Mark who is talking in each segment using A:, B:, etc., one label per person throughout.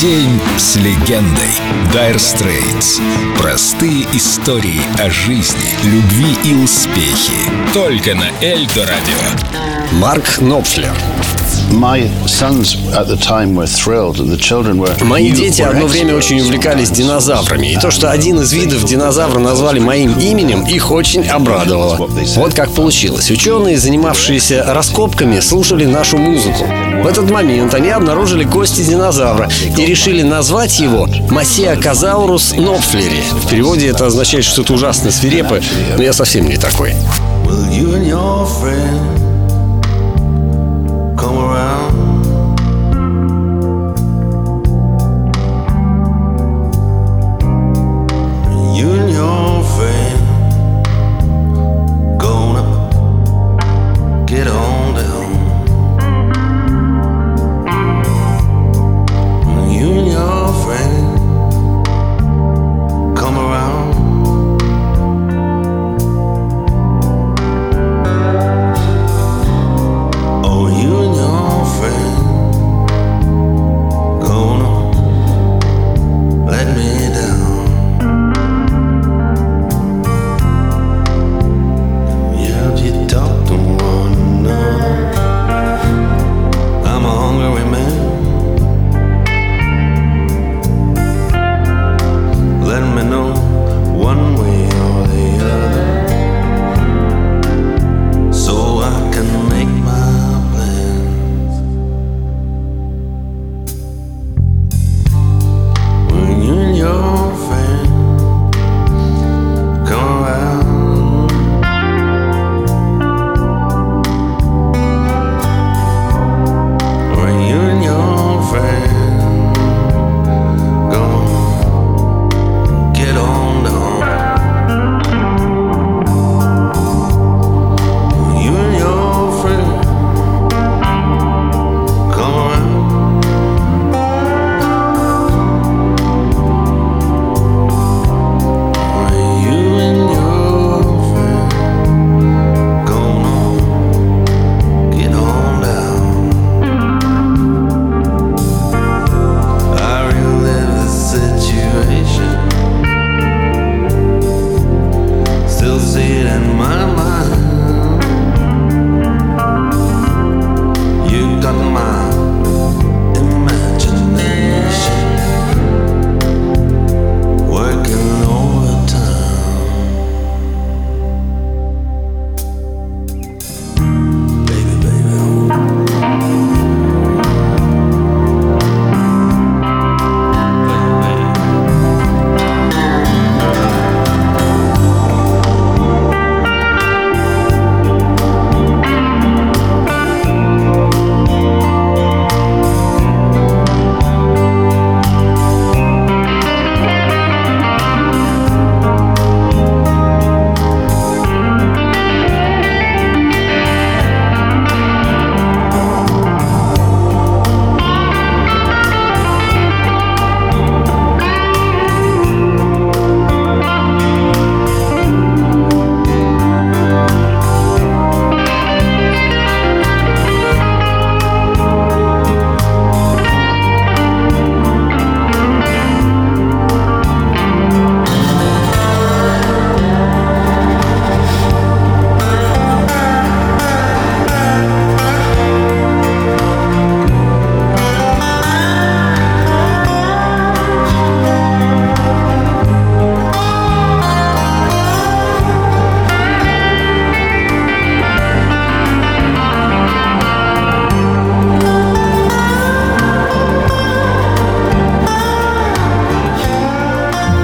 A: День с легендой. Dire Straits. Простые истории о жизни, любви и успехе. Только на Эльдо Радио.
B: Марк Нопфлер.
C: Мои
B: дети одно время очень увлекались динозаврами, и то, что один из видов динозавра назвали моим именем, их очень обрадовало. Вот как получилось. Ученые, занимавшиеся раскопками, слушали нашу музыку. В этот момент они обнаружили кости динозавра и решили назвать его Массиакозаурус нопфлери. В переводе это означает что-то ужасно свирепое, но я совсем не такой. Will you and your friend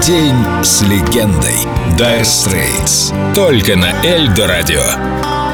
A: День с легендой. Dire Straits. Только на Эльдо Радио.